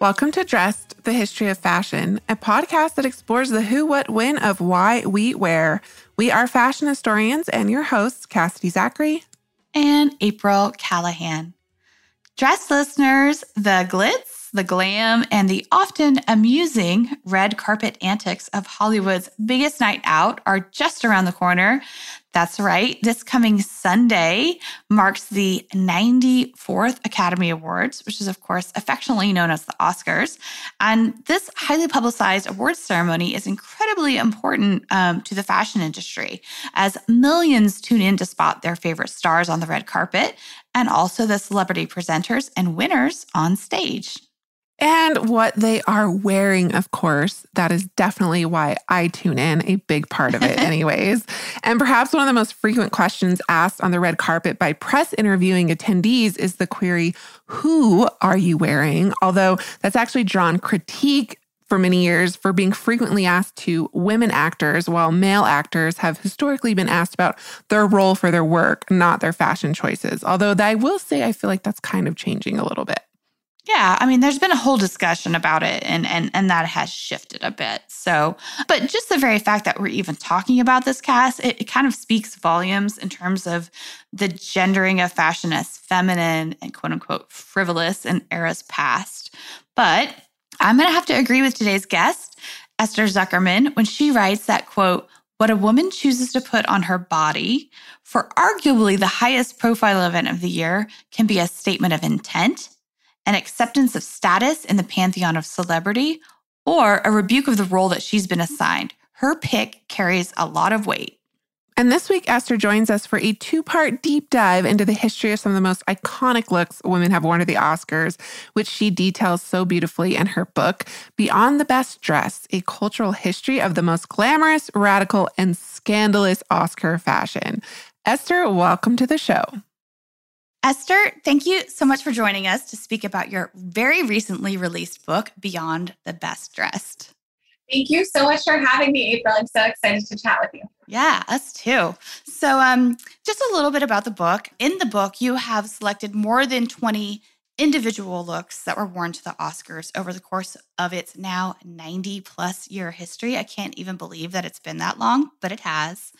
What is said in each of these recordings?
Welcome to Dressed, the History of Fashion, a podcast that explores the who, what, when of why we wear. We are fashion historians and your hosts, Cassidy Zachary and April Callahan. Dress listeners, the glitz, the glam, and the often amusing red carpet antics of Hollywood's biggest night out are just around the corner. That's right. This coming Sunday marks the 94th Academy Awards, which is, of course, affectionately known as the Oscars. And this highly publicized awards ceremony is incredibly important um, to the fashion industry as millions tune in to spot their favorite stars on the red carpet and also the celebrity presenters and winners on stage. And what they are wearing, of course, that is definitely why I tune in, a big part of it, anyways. and perhaps one of the most frequent questions asked on the red carpet by press interviewing attendees is the query, Who are you wearing? Although that's actually drawn critique for many years for being frequently asked to women actors, while male actors have historically been asked about their role for their work, not their fashion choices. Although I will say, I feel like that's kind of changing a little bit. Yeah, I mean, there's been a whole discussion about it, and and and that has shifted a bit. So, but just the very fact that we're even talking about this cast, it, it kind of speaks volumes in terms of the gendering of fashion as feminine and quote unquote frivolous in eras past. But I'm going to have to agree with today's guest, Esther Zuckerman, when she writes that quote. What a woman chooses to put on her body for arguably the highest profile event of the year can be a statement of intent an acceptance of status in the pantheon of celebrity, or a rebuke of the role that she's been assigned. Her pick carries a lot of weight. And this week, Esther joins us for a two part deep dive into the history of some of the most iconic looks women have worn at the Oscars, which she details so beautifully in her book, Beyond the Best Dressed A Cultural History of the Most Glamorous, Radical, and Scandalous Oscar Fashion. Esther, welcome to the show. Esther, thank you so much for joining us to speak about your very recently released book, Beyond the Best Dressed. Thank you so much for having me, April. I'm so excited to chat with you. Yeah, us too. So, um, just a little bit about the book. In the book, you have selected more than 20 individual looks that were worn to the Oscars over the course of its now 90 plus year history. I can't even believe that it's been that long, but it has.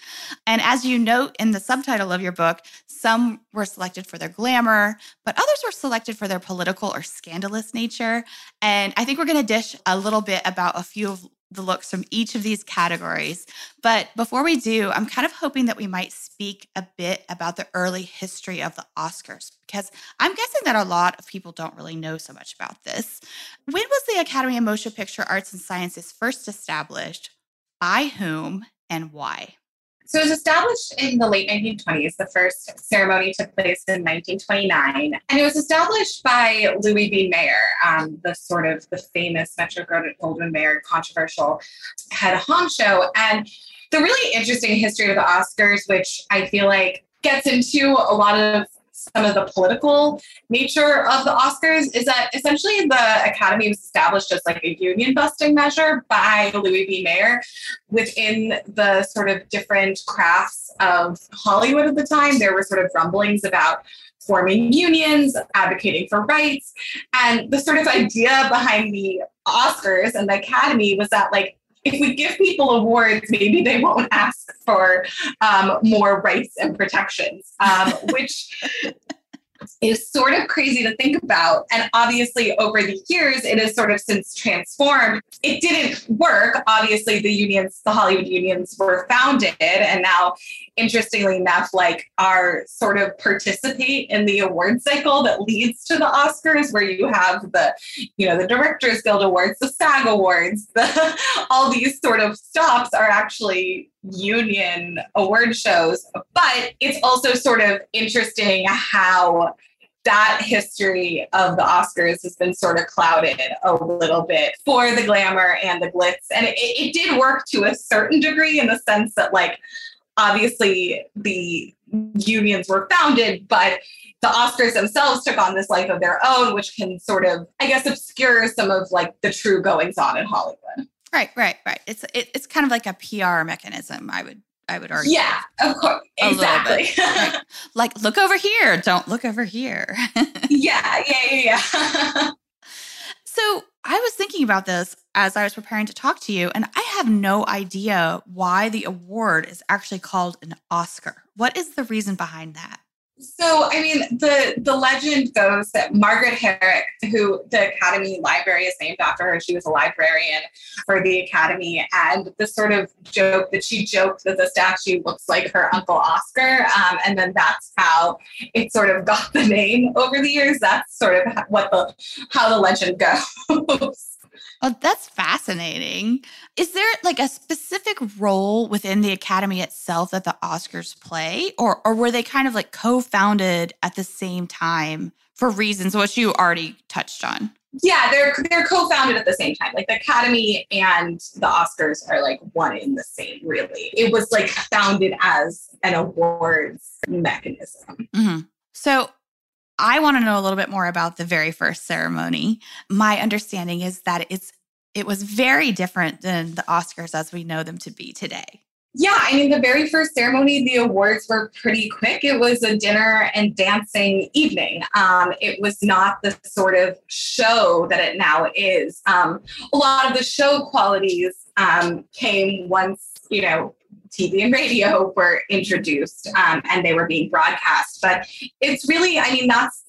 And as you note in the subtitle of your book, some were selected for their glamour, but others were selected for their political or scandalous nature. And I think we're going to dish a little bit about a few of the looks from each of these categories. But before we do, I'm kind of hoping that we might speak a bit about the early history of the Oscars, because I'm guessing that a lot of people don't really know so much about this. When was the Academy of Motion Picture Arts and Sciences first established? By whom and why? So it was established in the late 1920s. The first ceremony took place in 1929, and it was established by Louis B. Mayer, um, the sort of the famous Metro Goldwyn Mayer controversial head honcho. And the really interesting history of the Oscars, which I feel like gets into a lot of some of the political nature of the Oscars is that essentially the Academy was established as like a union busting measure by Louis B. Mayer within the sort of different crafts of Hollywood at the time. There were sort of rumblings about forming unions, advocating for rights. And the sort of idea behind the Oscars and the Academy was that like if we give people awards, maybe they won't ask for um, more rights and protections, um, which is sort of crazy to think about. And obviously, over the years, it has sort of since transformed. It didn't work. Obviously, the unions, the Hollywood unions were founded, and now, interestingly enough, like are sort of participate in the award cycle that leads to the Oscars, where you have the, you know, the Directors Guild Awards, the SAG Awards, the all these sort of stops are actually union award shows. But it's also sort of interesting how that history of the Oscars has been sort of clouded a little bit for the glamour and the glitz. And it, it did work to a certain degree in the sense that, like, obviously the unions were founded, but the Oscars themselves took on this life of their own, which can sort of, I guess, obscure some of like the true goings on in Hollywood. Right, right, right. It's it, it's kind of like a PR mechanism. I would I would argue. Yeah, of course, exactly. right. Like look over here, don't look over here. yeah, yeah, yeah, yeah. so I was thinking about this as I was preparing to talk to you, and I have no idea why the award is actually called an Oscar. What is the reason behind that? So, I mean, the the legend goes that Margaret Herrick, who the Academy Library is named after her, she was a librarian for the Academy, and the sort of joke that she joked that the statue looks like her uncle Oscar, um, and then that's how it sort of got the name over the years. That's sort of what the how the legend goes. Oh, that's fascinating. Is there like a specific role within the Academy itself that the Oscars play, or or were they kind of like co-founded at the same time for reasons which you already touched on? Yeah, they're they're co-founded at the same time. Like the Academy and the Oscars are like one in the same. Really, it was like founded as an awards mechanism. Mm-hmm. So I want to know a little bit more about the very first ceremony. My understanding is that it's it was very different than the Oscars as we know them to be today. Yeah, I mean, the very first ceremony, the awards were pretty quick. It was a dinner and dancing evening. Um, it was not the sort of show that it now is. Um, a lot of the show qualities um, came once, you know, TV and radio were introduced um, and they were being broadcast. But it's really, I mean, that's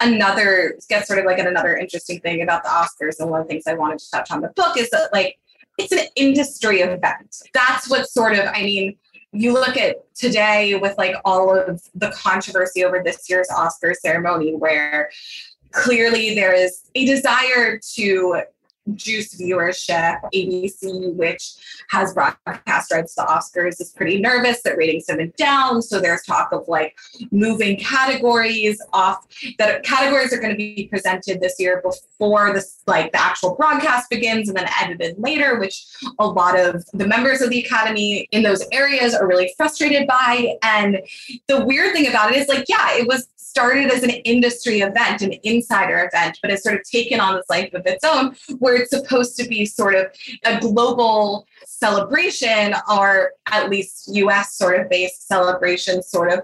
another, gets sort of like another interesting thing about the Oscars. And one of the things I wanted to touch on the book is that, like, it's an industry event. That's what sort of, I mean, you look at today with like all of the controversy over this year's Oscar ceremony, where clearly there is a desire to juice viewership. ABC, which has broadcast rights to Oscars, is pretty nervous that ratings have been down. So there's talk of like moving categories off that categories are going to be presented this year before this like the actual broadcast begins and then edited later, which a lot of the members of the Academy in those areas are really frustrated by. And the weird thing about it is like, yeah, it was started as an industry event, an insider event, but it's sort of taken on this life of its own, where it's supposed to be sort of a global celebration, or at least US sort of based celebration, sort of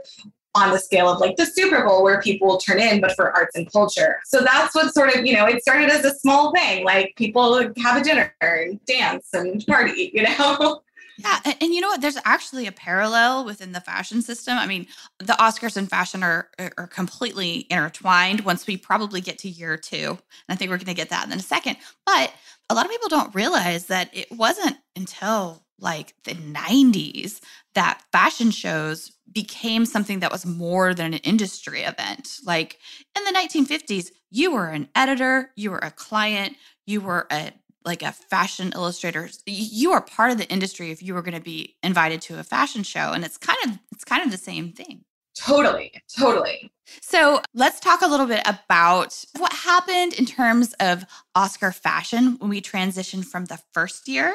on the scale of like the Super Bowl where people will turn in, but for arts and culture. So that's what sort of, you know, it started as a small thing, like people have a dinner and dance and party, you know? Yeah, and, and, you know what? There's actually a parallel within the fashion system. I mean, the Oscars and fashion are are completely intertwined. Once we probably get to year two, and I think we're going to get that in a second. But a lot of people don't realize that it wasn't until like the 90s that fashion shows became something that was more than an industry event. Like in the 1950s, you were an editor, you were a client, you were a like a fashion illustrator you are part of the industry if you were going to be invited to a fashion show and it's kind of it's kind of the same thing. Totally totally. So let's talk a little bit about what happened in terms of oscar fashion when we transitioned from the first year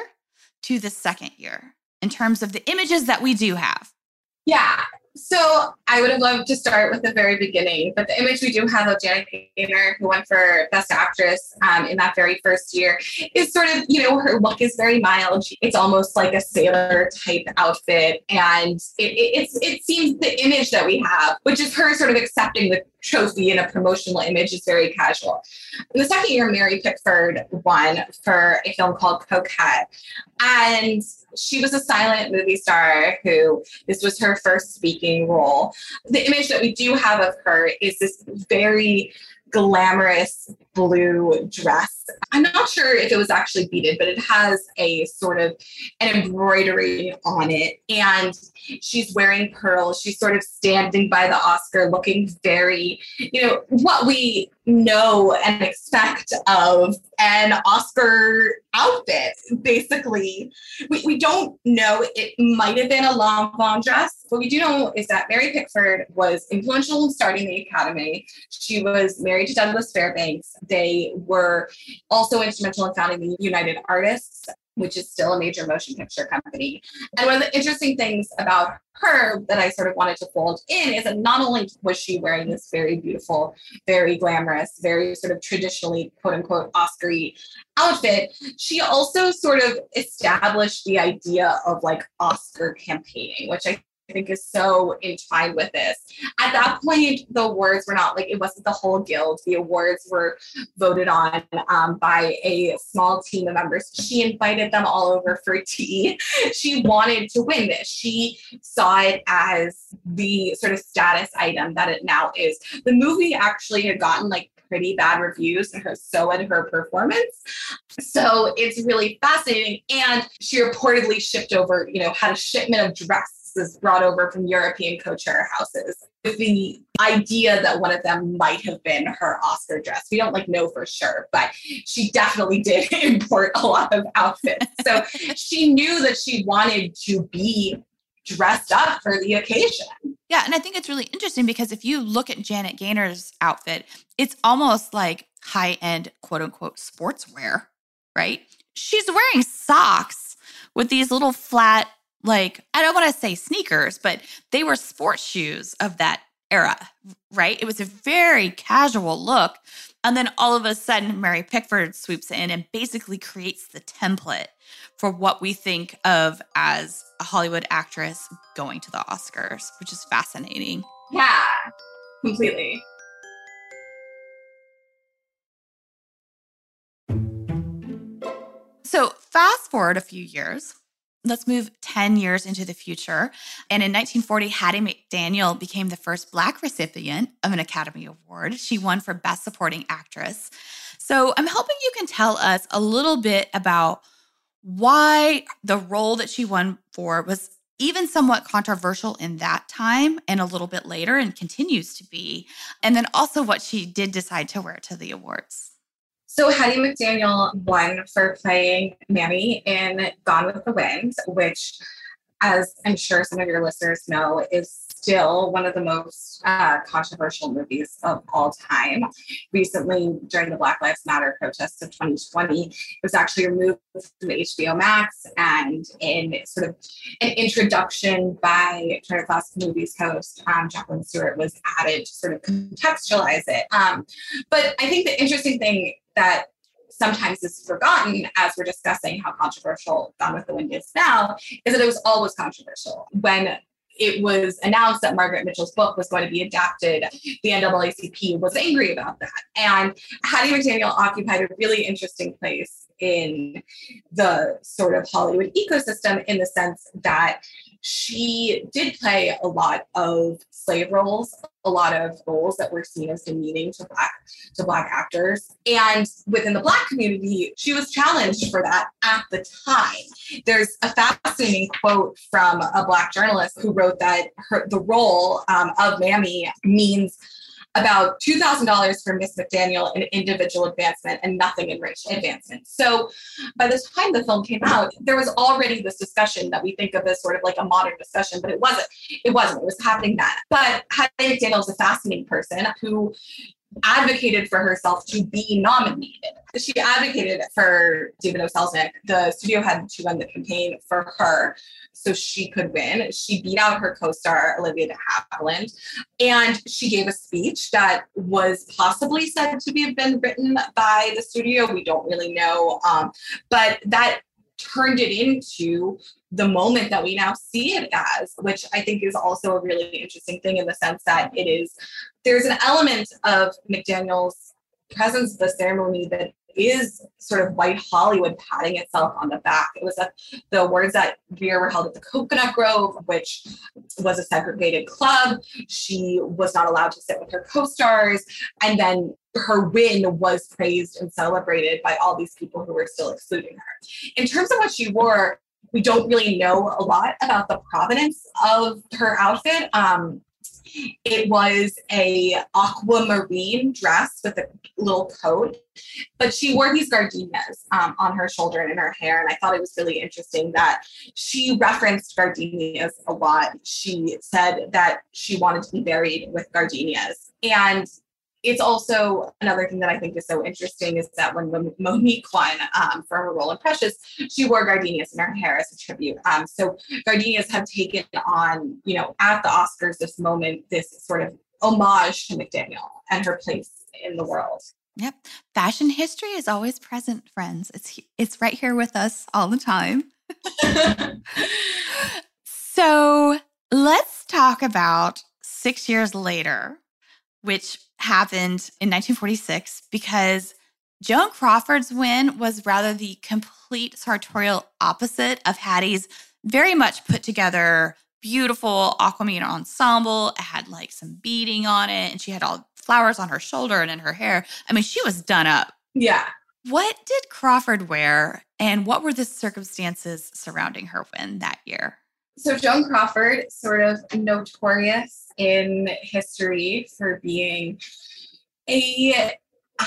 to the second year in terms of the images that we do have. Yeah so I would have loved to start with the very beginning, but the image we do have of Janet Gaynor, who went for Best Actress um, in that very first year, is sort of, you know, her look is very mild. It's almost like a sailor type outfit. And it, it, it seems the image that we have, which is her sort of accepting the trophy in a promotional image, is very casual. In the second year, Mary Pickford won for a film called Coquette. And she was a silent movie star who this was her first speaking role. The image that we do have of her is this very glamorous blue dress. I'm not sure if it was actually beaded, but it has a sort of an embroidery on it. And she's wearing pearls. She's sort of standing by the Oscar looking very, you know, what we know and expect of an Oscar outfit. Basically, we, we don't know. It might have been a Lanvin dress. What we do know is that Mary Pickford was influential in starting the Academy. She was married to Douglas Fairbanks. They were also instrumental in founding the United Artists which is still a major motion picture company. And one of the interesting things about her that I sort of wanted to fold in is that not only was she wearing this very beautiful, very glamorous, very sort of traditionally quote unquote Oscar outfit, she also sort of established the idea of like Oscar campaigning, which I I think is so entwined with this. At that point, the awards were not like it wasn't the whole guild. The awards were voted on um, by a small team of members. She invited them all over for tea. She wanted to win this. She saw it as the sort of status item that it now is. The movie actually had gotten like pretty bad reviews and her so had her performance. So it's really fascinating. And she reportedly shipped over, you know, had a shipment of dress is brought over from European couture houses with the idea that one of them might have been her Oscar dress. We don't like know for sure, but she definitely did import a lot of outfits. So she knew that she wanted to be dressed up for the occasion. Yeah, and I think it's really interesting because if you look at Janet Gaynor's outfit, it's almost like high-end quote unquote sportswear, right? She's wearing socks with these little flat like I don't want to say sneakers, but they were sports shoes of that era, right? It was a very casual look. And then all of a sudden, Mary Pickford swoops in and basically creates the template for what we think of as a Hollywood actress going to the Oscars, which is fascinating. Yeah, completely. So, fast forward a few years, Let's move 10 years into the future. And in 1940, Hattie McDaniel became the first Black recipient of an Academy Award. She won for Best Supporting Actress. So I'm hoping you can tell us a little bit about why the role that she won for was even somewhat controversial in that time and a little bit later and continues to be. And then also what she did decide to wear to the awards. So Hattie McDaniel won for playing Mammy in Gone with the Wind, which, as I'm sure some of your listeners know, is still one of the most uh, controversial movies of all time. Recently, during the Black Lives Matter protests of 2020, it was actually removed from HBO Max, and in sort of an introduction by Turner Classic Movies host um, Jacqueline Stewart was added to sort of contextualize it. Um, but I think the interesting thing that sometimes is forgotten as we're discussing how controversial Gone with the Wind is now, is that it was always controversial. When it was announced that Margaret Mitchell's book was going to be adapted, the NAACP was angry about that. And Hattie McDaniel occupied a really interesting place in the sort of Hollywood ecosystem in the sense that she did play a lot of slave roles, a lot of roles that were seen as demeaning to black to black actors. And within the black community, she was challenged for that at the time. There's a fascinating quote from a black journalist who wrote that her the role um, of Mammy means about $2,000 for Miss McDaniel in individual advancement and nothing in racial advancement. So by the time the film came out, there was already this discussion that we think of as sort of like a modern discussion, but it wasn't. It wasn't. It was happening then. But Hattie McDaniel is a fascinating person who advocated for herself to be nominated. She advocated for David O. Selznick. The studio had to run the campaign for her so she could win. She beat out her co-star Olivia de Havilland, and she gave a speech that was possibly said to be have been written by the studio. We don't really know, um, but that turned it into the moment that we now see it as, which I think is also a really interesting thing in the sense that it is there's an element of McDaniel's presence at the ceremony that is sort of white Hollywood patting itself on the back. It was at the awards that year were held at the Coconut Grove, which was a segregated club. She was not allowed to sit with her co-stars. And then her win was praised and celebrated by all these people who were still excluding her. In terms of what she wore, we don't really know a lot about the provenance of her outfit. Um, it was a aquamarine dress with a little coat, but she wore these gardenias um, on her shoulder and in her hair. And I thought it was really interesting that she referenced gardenias a lot. She said that she wanted to be buried with gardenias. And it's also another thing that I think is so interesting is that when Mo'Nique won um, for her role in Precious, she wore gardenias in her hair as a tribute. Um, so gardenias have taken on, you know, at the Oscars this moment, this sort of homage to McDaniel and her place in the world. Yep. Fashion history is always present, friends. It's it's right here with us all the time. so, let's talk about 6 years later, which happened in 1946 because Joan Crawford's win was rather the complete sartorial opposite of Hattie's very much put together, beautiful aquamarine ensemble. It had like some beading on it, and she had all flowers on her shoulder and in her hair. I mean, she was done up. Yeah. What did Crawford wear, and what were the circumstances surrounding her win that year? So, Joan Crawford, sort of notorious in history for being a,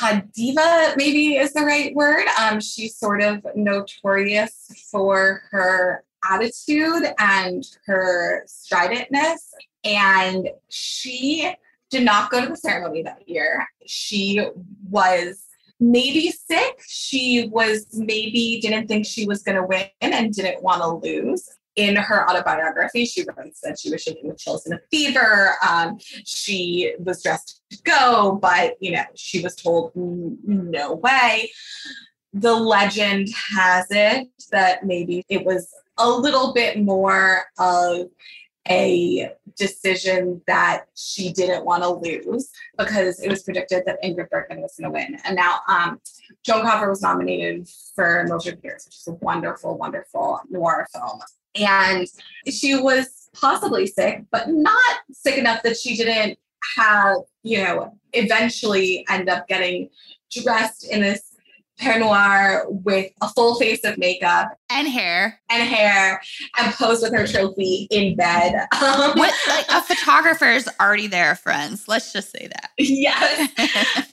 a diva, maybe is the right word. Um, she's sort of notorious for her attitude and her stridentness. And she did not go to the ceremony that year. She was maybe sick. She was maybe didn't think she was going to win and didn't want to lose in her autobiography, she writes that she was shaking with chills and a fever. Um, she was dressed to go, but you know she was told no way. The legend has it that maybe it was a little bit more of a decision that she didn't want to lose because it was predicted that Ingrid Bergman was going to win. And now um, Joan Crawford was nominated for Mildred Pierce, which is a wonderful, wonderful noir film. And she was possibly sick, but not sick enough that she didn't have, you know, eventually end up getting dressed in this peignoir with a full face of makeup and hair and hair and pose with her trophy in bed. Um, what, like a photographer's already there, friends. Let's just say that. Yes.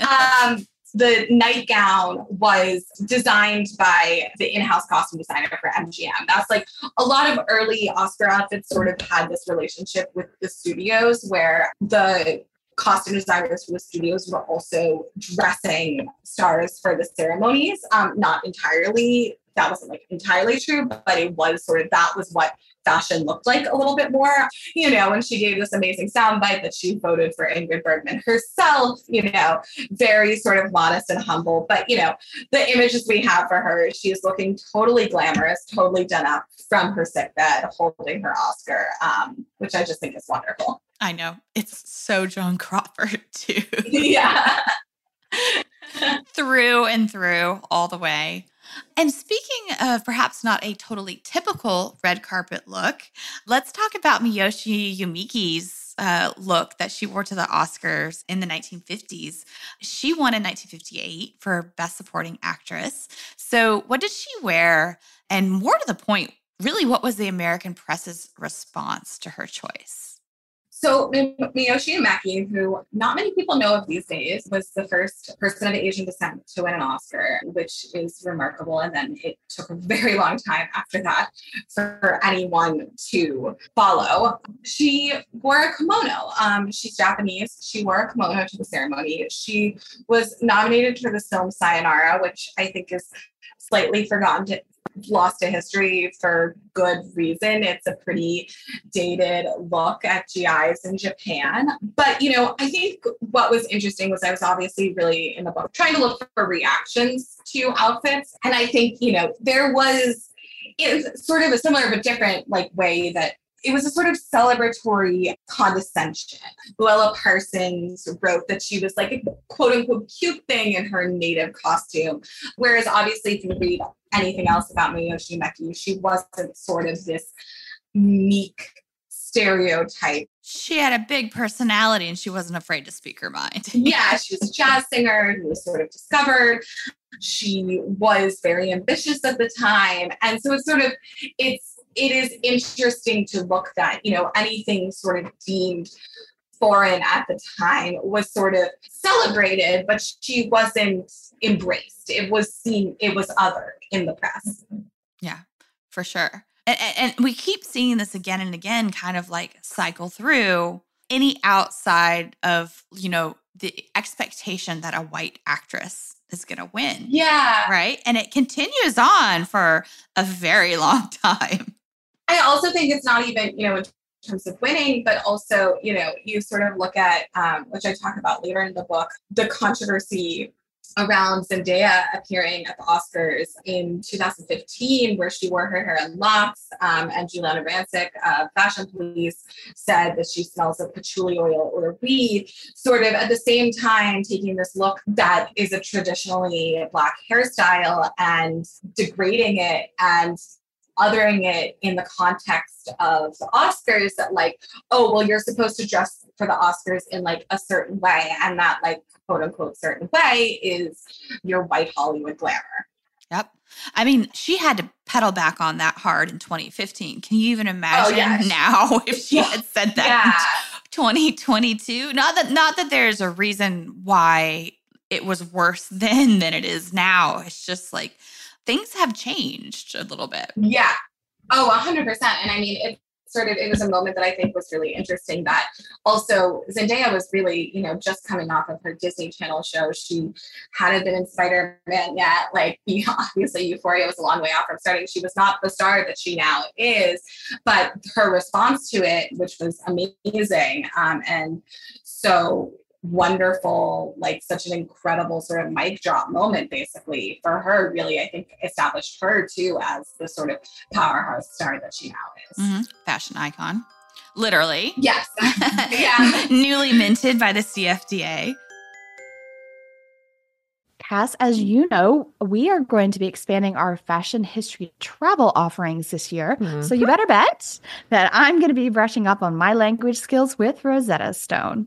um, the nightgown was designed by the in-house costume designer for MGM. That's like a lot of early Oscar outfits sort of had this relationship with the studios where the costume designers for the studios were also dressing stars for the ceremonies. Um, not entirely, that wasn't like entirely true, but it was sort of that was what fashion looked like a little bit more. You know, when she gave this amazing soundbite that she voted for Ingrid Bergman herself, you know, very sort of modest and humble. But, you know, the images we have for her, she's looking totally glamorous, totally done up from her sick bed, holding her Oscar, um, which I just think is wonderful. I know. It's so Joan Crawford, too. yeah. through and through, all the way. And speaking of perhaps not a totally typical red carpet look, let's talk about Miyoshi Umeki's uh, look that she wore to the Oscars in the 1950s. She won in 1958 for Best Supporting Actress. So, what did she wear? And more to the point, really, what was the American press's response to her choice? So Miyoshi Umeki, who not many people know of these days, was the first person of Asian descent to win an Oscar, which is remarkable. And then it took a very long time after that for anyone to follow. She wore a kimono. Um, she's Japanese. She wore a kimono to the ceremony. She was nominated for the film Sayonara, which I think is slightly forgotten lost to history for good reason. It's a pretty dated look at GIs in Japan. But, you know, I think what was interesting was I was obviously really in the book trying to look for reactions to outfits. And I think, you know, there was it's sort of a similar but different like way that it was a sort of celebratory condescension. Luella Parsons wrote that she was like a quote unquote cute thing in her native costume. Whereas obviously, if you read anything else about Miyoshi Umeki, she wasn't sort of this meek stereotype. She had a big personality and she wasn't afraid to speak her mind. yeah, she was a jazz singer who was sort of discovered. She was very ambitious at the time. And so it's sort of it's it is interesting to look that, you know, anything sort of deemed foreign at the time was sort of celebrated, but she wasn't embraced. It was seen, it was other in the press. Yeah, for sure. And, and, we keep seeing this again and again, kind of like cycle through any outside of, you know, the expectation that a white actress is going to win. Yeah. Right. And it continues on for a very long time. I also think it's not even, you know, in terms of winning, but also, you know, you sort of look at, um, which I talk about later in the book, the controversy around Zendaya appearing at the Oscars in 2015, where she wore her hair in locks. Um, and Giuliana Rancic, Fashion Police, said that she smells of patchouli oil or weed, sort of at the same time taking this look that is a traditionally Black hairstyle and degrading it and othering it in the context of the Oscars that like, oh, well, you're supposed to dress for the Oscars in like a certain way, and that like quote unquote certain way is your white Hollywood glamour. Yep. I mean, she had to pedal back on that hard in 2015. Can you even imagine oh, yes. now if she had said that yeah. 2022? Not that not that there's a reason why it was worse then than it is now. It's just like things have changed a little bit. Yeah. Oh, 100%. And I mean, it sort of, it was a moment that I think was really interesting that also Zendaya was really, you know, just coming off of her Disney Channel show. She hadn't been in Spider Man yet. Like, obviously, Euphoria was a long way off from starting. She was not the star that she now is, but her response to it, which was amazing. Um, and so wonderful, like such an incredible sort of mic drop moment, basically for her. Really, I think established her too as the sort of powerhouse star that she now is. Mm-hmm. Fashion icon, literally. Yes. yeah. Newly minted by the CFDA. Cass, as you know, we are going to be expanding our fashion history travel offerings this year. Mm-hmm. So you better bet that I'm going to be brushing up on my language skills with Rosetta Stone.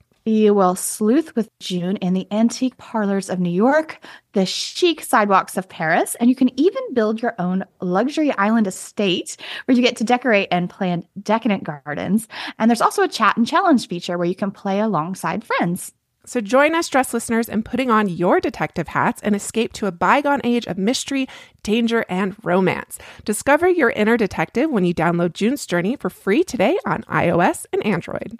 You will sleuth with June in the antique parlors of New York, the chic sidewalks of Paris, and you can even build your own luxury island estate where you get to decorate and plant decadent gardens. And there's also a chat and challenge feature where you can play alongside friends. So join us, dress listeners, in putting on your detective hats and escape to a bygone age of mystery, danger, and romance. Discover your inner detective when you download June's Journey for free today on iOS and Android.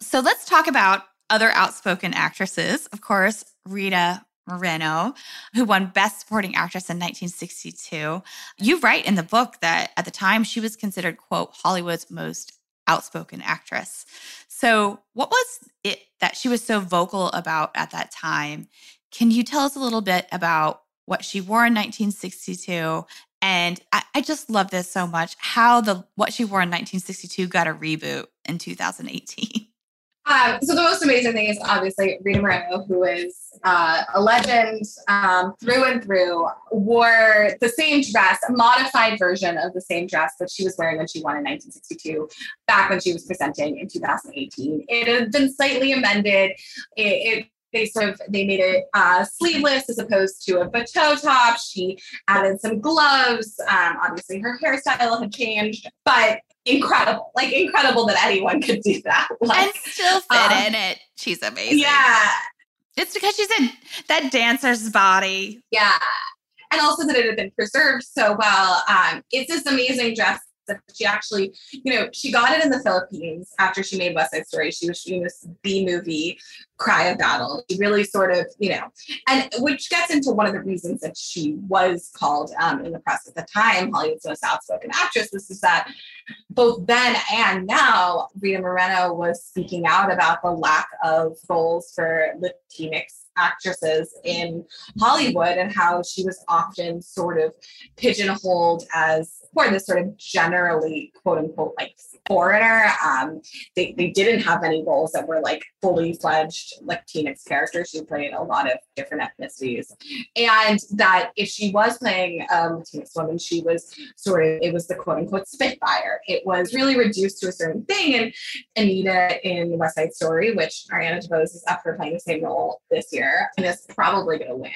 So let's talk about other outspoken actresses. Of course, Rita Moreno, who won Best Supporting Actress in 1962. You write in the book that at the time she was considered, quote, Hollywood's most outspoken actress. So, what was it that she was so vocal about at that time? Can you tell us a little bit about what she wore in 1962? And I, I just love this so much how the what she wore in 1962 got a reboot in 2018. Um, so the most amazing thing is obviously Rita Moreno, who is uh, a legend um, through and through, wore the same dress, a modified version of the same dress that she was wearing when she won in 1962, back when she was presenting in 2018. It had been slightly amended. It, it they sort of they made it uh, sleeveless as opposed to a bateau top. She added some gloves. Um, obviously, her hairstyle had changed, but incredible, like incredible that anyone could do that. Like, and still fit um, in it. She's amazing. Yeah. It's because she's in that dancer's body. Yeah. And also that it had been preserved so well. Um, it's this amazing dress that she actually, you know, she got it in the Philippines after she made West Side Story. She was shooting this B movie, Cry of Battle. She really sort of, you know, and which gets into one of the reasons that she was called um, in the press at the time Hollywood's most outspoken actress. This is that both then and now, Rita Moreno was speaking out about the lack of roles for Latinx actresses in Hollywood and how she was often sort of pigeonholed as for this sort of generally quote unquote like foreigner. Um, they, they didn't have any roles that were like fully fledged Latinx character. She played a lot of different ethnicities. And that if she was playing um, a Latinx woman, she was sort of, it was the quote unquote spitfire. It was really reduced to a certain thing. And Anita in West Side Story, which Ariana DeBose is up for playing the same role this year and is probably going to win,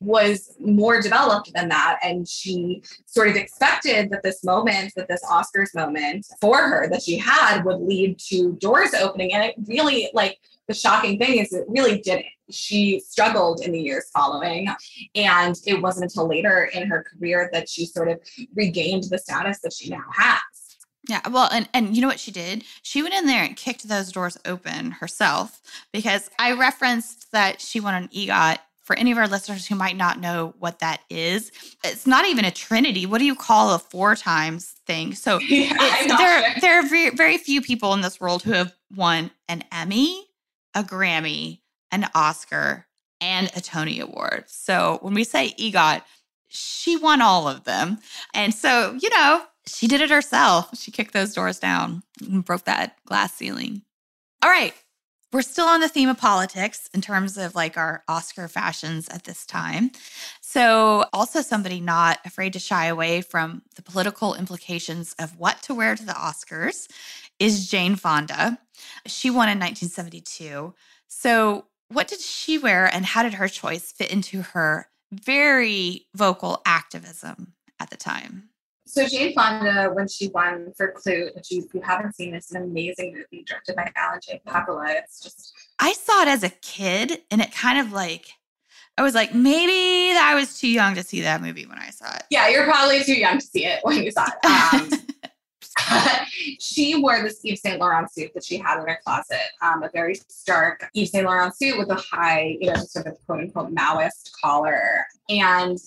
was more developed than that. And she sort of expected that this moment, that this Oscars moment for her that she had would lead to doors opening. And it really, like, the shocking thing is it really didn't. She struggled in the years following. And it wasn't until later in her career that she sort of regained the status that she now has. Yeah, well, and and you know what she did? She went in there and kicked those doors open herself because I referenced that she won an EGOT for any of our listeners who might not know what that is, it's not even a trinity. What do you call a four times thing? So yeah, there, sure. there are very, very few people in this world who have won an Emmy, a Grammy, an Oscar, and a Tony Award. So when we say EGOT, she won all of them. And so, you know, she did it herself. She kicked those doors down and broke that glass ceiling. All right we're still on the theme of politics in terms of like our Oscar fashions at this time. So, also somebody not afraid to shy away from the political implications of what to wear to the Oscars is Jane Fonda. She won in 1972. So, what did she wear and how did her choice fit into her very vocal activism at the time? So Jane Fonda, when she won for Klute, which you, you haven't seen, it's an amazing movie directed by Alan J. Pakula. It's just I saw it as a kid, and it kind of like I was like, maybe I was too young to see that movie when I saw it. Yeah, you're probably too young to see it when you saw it. Um, she wore this Yves Saint Laurent suit that she had in her closet, um, a very stark Yves Saint Laurent suit with a high, you know, sort of quote unquote Maoist collar. And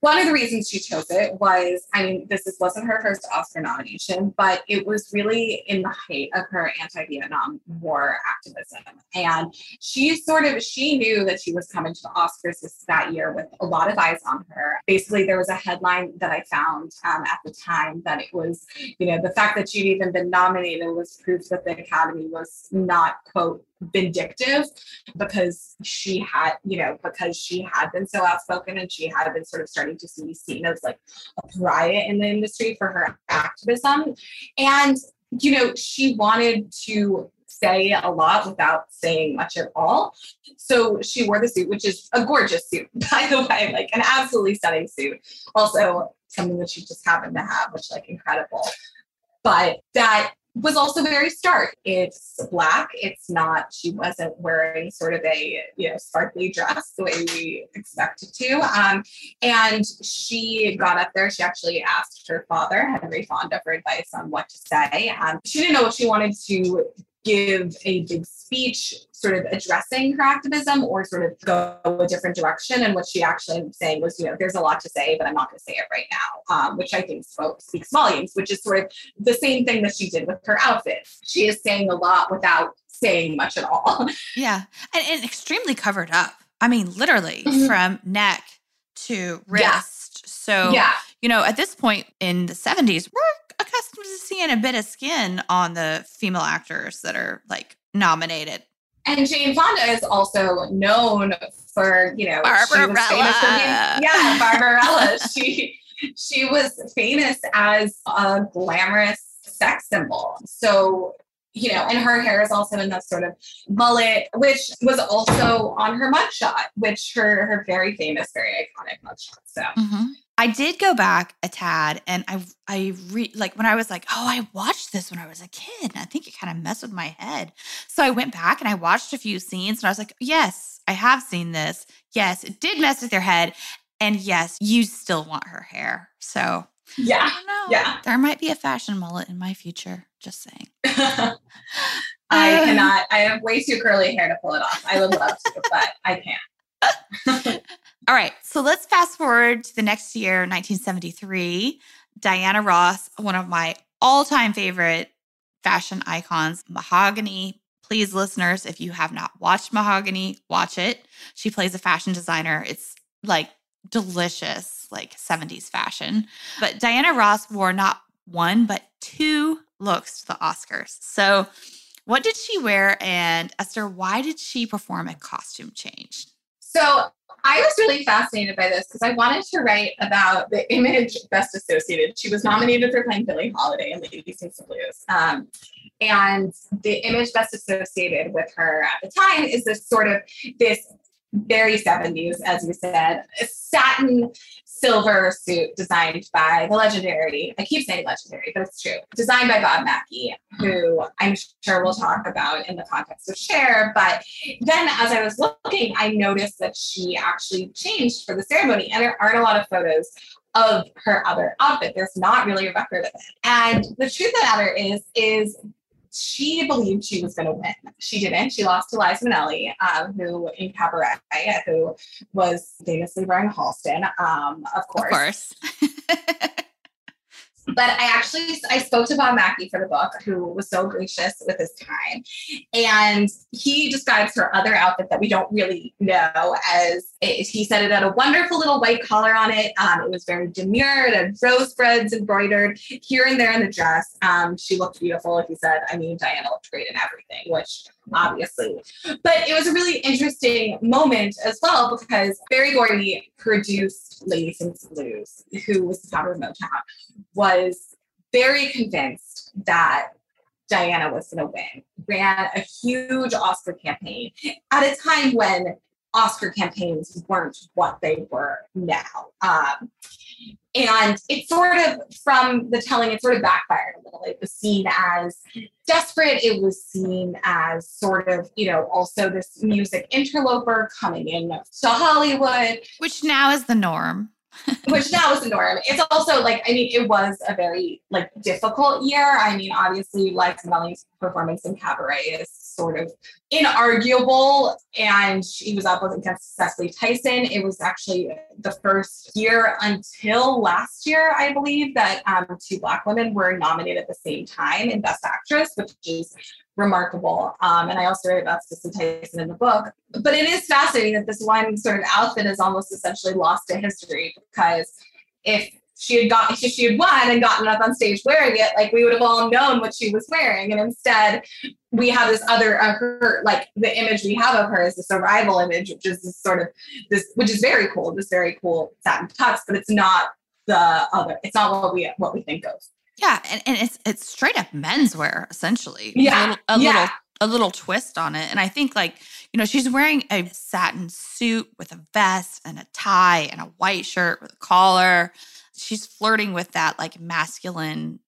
one of the reasons she chose it was I mean, this is, wasn't her first Oscar nomination, but it was really in the height of her anti Vietnam War activism. And she sort of she knew that she was coming to the Oscars this, that year with a lot of eyes on her. Basically, there was a headline that I found um, at the time that it was, you know, the fact that she'd even been nominated was proof that the Academy was not, quote, vindictive because she had, you know, because she had been so outspoken and she had been sort of starting to be seen as like a pariah in the industry for her activism. And you know, she wanted to say a lot without saying much at all. So she wore the suit, which is a gorgeous suit, by the way, like an absolutely stunning suit. Also, something that she just happened to have, which like incredible. But that was also very stark. It's black. It's not, she wasn't wearing sort of a, you know, sparkly dress the way we expected to. Um, and she got up there. She actually asked her father, Henry Fonda, for advice on what to say. Um, she didn't know what she wanted to give a big speech sort of addressing her activism or sort of go a different direction. And what she actually was saying was, you know, there's a lot to say, but I'm not going to say it right now, um, which I think spoke, speaks volumes, which is sort of the same thing that she did with her outfit. She is saying a lot without saying much at all. Yeah. And, and extremely covered up. I mean, literally mm-hmm. from neck to wrist. Yeah. So, yeah. You know, at this point in the 70s, we're accustomed to seeing a bit of skin on the female actors that are like nominated. And Jane Fonda is also known for, you know, Barbarella. Being, yeah, Barbarella. she she was famous as a glamorous sex symbol. So you know, and her hair is also in that sort of mullet, which was also on her mugshot, which her her very famous, very iconic mugshot. So mm-hmm. I did go back a tad and I I re like when I was like, oh, I watched this when I was a kid. And I think it kind of messed with my head. So I went back and I watched a few scenes and I was like, yes, I have seen this. Yes, it did mess with your head. And yes, you still want her hair. So yeah. Yeah. There might be a fashion mullet in my future. Just saying. I uh, cannot. I have way too curly hair to pull it off. I would love to, but I can't. All right. So let's fast forward to the next year, 1973. Diana Ross, one of my all time favorite fashion icons, Mahogany. Please, listeners, if you have not watched Mahogany, watch it. She plays a fashion designer. It's like delicious, like 70s fashion. But Diana Ross wore not one, but two looks to the Oscars. So, what did she wear? And Esther, why did she perform a costume change? So, I was really fascinated by this because I wanted to write about the image best associated. She was nominated for playing Billie Holiday in Lady Sings the Blues. Um, and the image best associated with her at the time is this sort of this very 70s, as you said, satin silver suit designed by the legendary, I keep saying legendary, but it's true, designed by Bob Mackie, who I'm sure we'll talk about in the context of Cher. But then as I was looking, I noticed that she actually changed for the ceremony, and there aren't a lot of photos of her other outfit. There's not really a record of it. And the truth of the matter is, is she believed she was going to win. She didn't. She lost to Liza Minnelli, um, who in Cabaret, who was famously wearing Halston, um, of course. Of course. but I actually I spoke to Bob Mackie for the book, who was so gracious with his time, and he describes her other outfit that we don't really know as it, he said it had a wonderful little white collar on it. Um, it was very demure. It had embroidered here and there in the dress. Um, she looked beautiful. He said, I mean, Diana looked great in everything, which obviously. But it was a really interesting moment as well because Berry Gordy produced Lady Sings Blues, who was the founder of Motown, was very convinced that Diana was going to win, ran a huge Oscar campaign at a time when Oscar campaigns weren't what they were now. Um, and it sort of, from the telling, it sort of backfired a little. It was seen as desperate. It was seen as sort of, you know, also this music interloper coming in to Hollywood. Which now is the norm. which now is the norm. It's also like, I mean, it was a very like difficult year. I mean, obviously, Liza Minnelli's performance in Cabaret is sort of inarguable, and he was up against Cicely Tyson. It was actually the first year until last year, I believe, that um, two Black women were nominated at the same time in Best Actress, which is remarkable. Um, and I also write about Cicely Tyson in the book. But it is fascinating that this one sort of outfit is almost essentially lost to history because if she had got she had won and gotten up on stage wearing it, like we would have all known what she was wearing. And instead, we have this other uh, her like the image we have of her is this arrival image, which is this sort of this, which is very cool, this very cool satin tux, but it's not the other. It's not what we what we think of. Yeah, and, and it's it's straight up menswear essentially. Yeah, a, little, a yeah. little a little twist on it, and I think like you know she's wearing a satin suit with a vest and a tie and a white shirt with a collar. She's flirting with that like masculine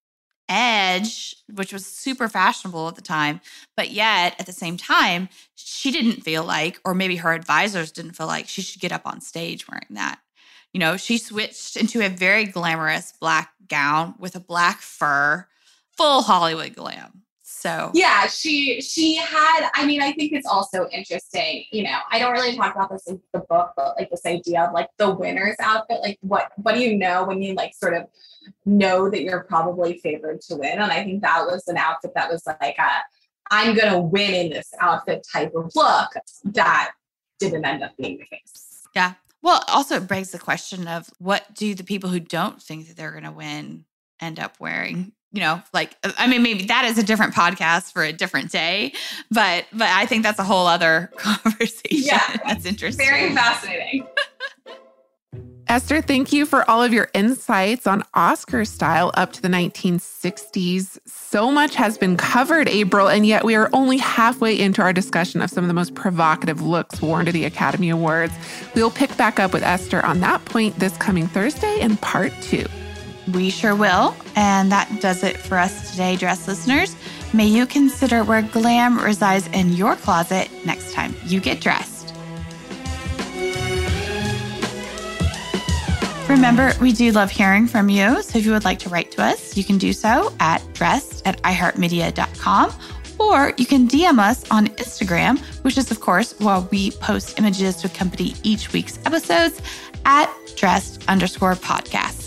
edge, which was super fashionable at the time. But yet, at the same time, she didn't feel like, or maybe her advisors didn't feel like she should get up on stage wearing that. You know, she switched into a very glamorous black gown with a black fur, full Hollywood glam. So, yeah, she she had. I mean, I think it's also interesting. You know, I don't really talk about this in the book, but like this idea of like the winner's outfit. Like, what what do you know when you like sort of know that you're probably favored to win? And I think that was an outfit that was like a I'm gonna win in this outfit type of look. That didn't end up being the case. yeah. Well, also it begs the question of what do the people who don't think that they're going to win end up wearing? You know, like uh, I mean, maybe that is a different podcast for a different day, but but I think that's a whole other conversation. Yeah. that's interesting. Very fascinating. Esther, thank you for all of your insights on Oscar style up to the 1960s. So much has been covered, April, and yet we are only halfway into our discussion of some of the most provocative looks worn to the Academy Awards. We'll pick back up with Esther on that point this coming Thursday in part two. We sure will. And that does it for us today, Dressed listeners. May you consider where glam resides in your closet next time you get dressed. Remember, we do love hearing from you. So if you would like to write to us, you can do so at dressed at iheartmedia.com or you can DM us on Instagram, which is, of course, while we post images to accompany each week's episodes at dressed underscore podcast.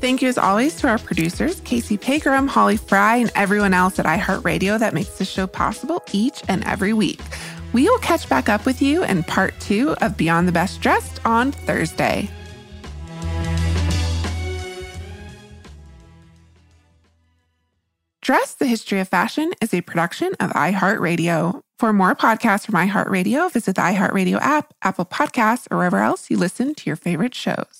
Thank you, as always, to our producers, Casey Pegram, Holly Fry, and everyone else at iHeartRadio that makes this show possible each and every week. We will catch back up with you in part two of Beyond the Best Dressed on Thursday. Dressed the History of Fashion is a production of iHeartRadio. For more podcasts from iHeartRadio, visit the iHeartRadio app, Apple Podcasts, or wherever else you listen to your favorite shows.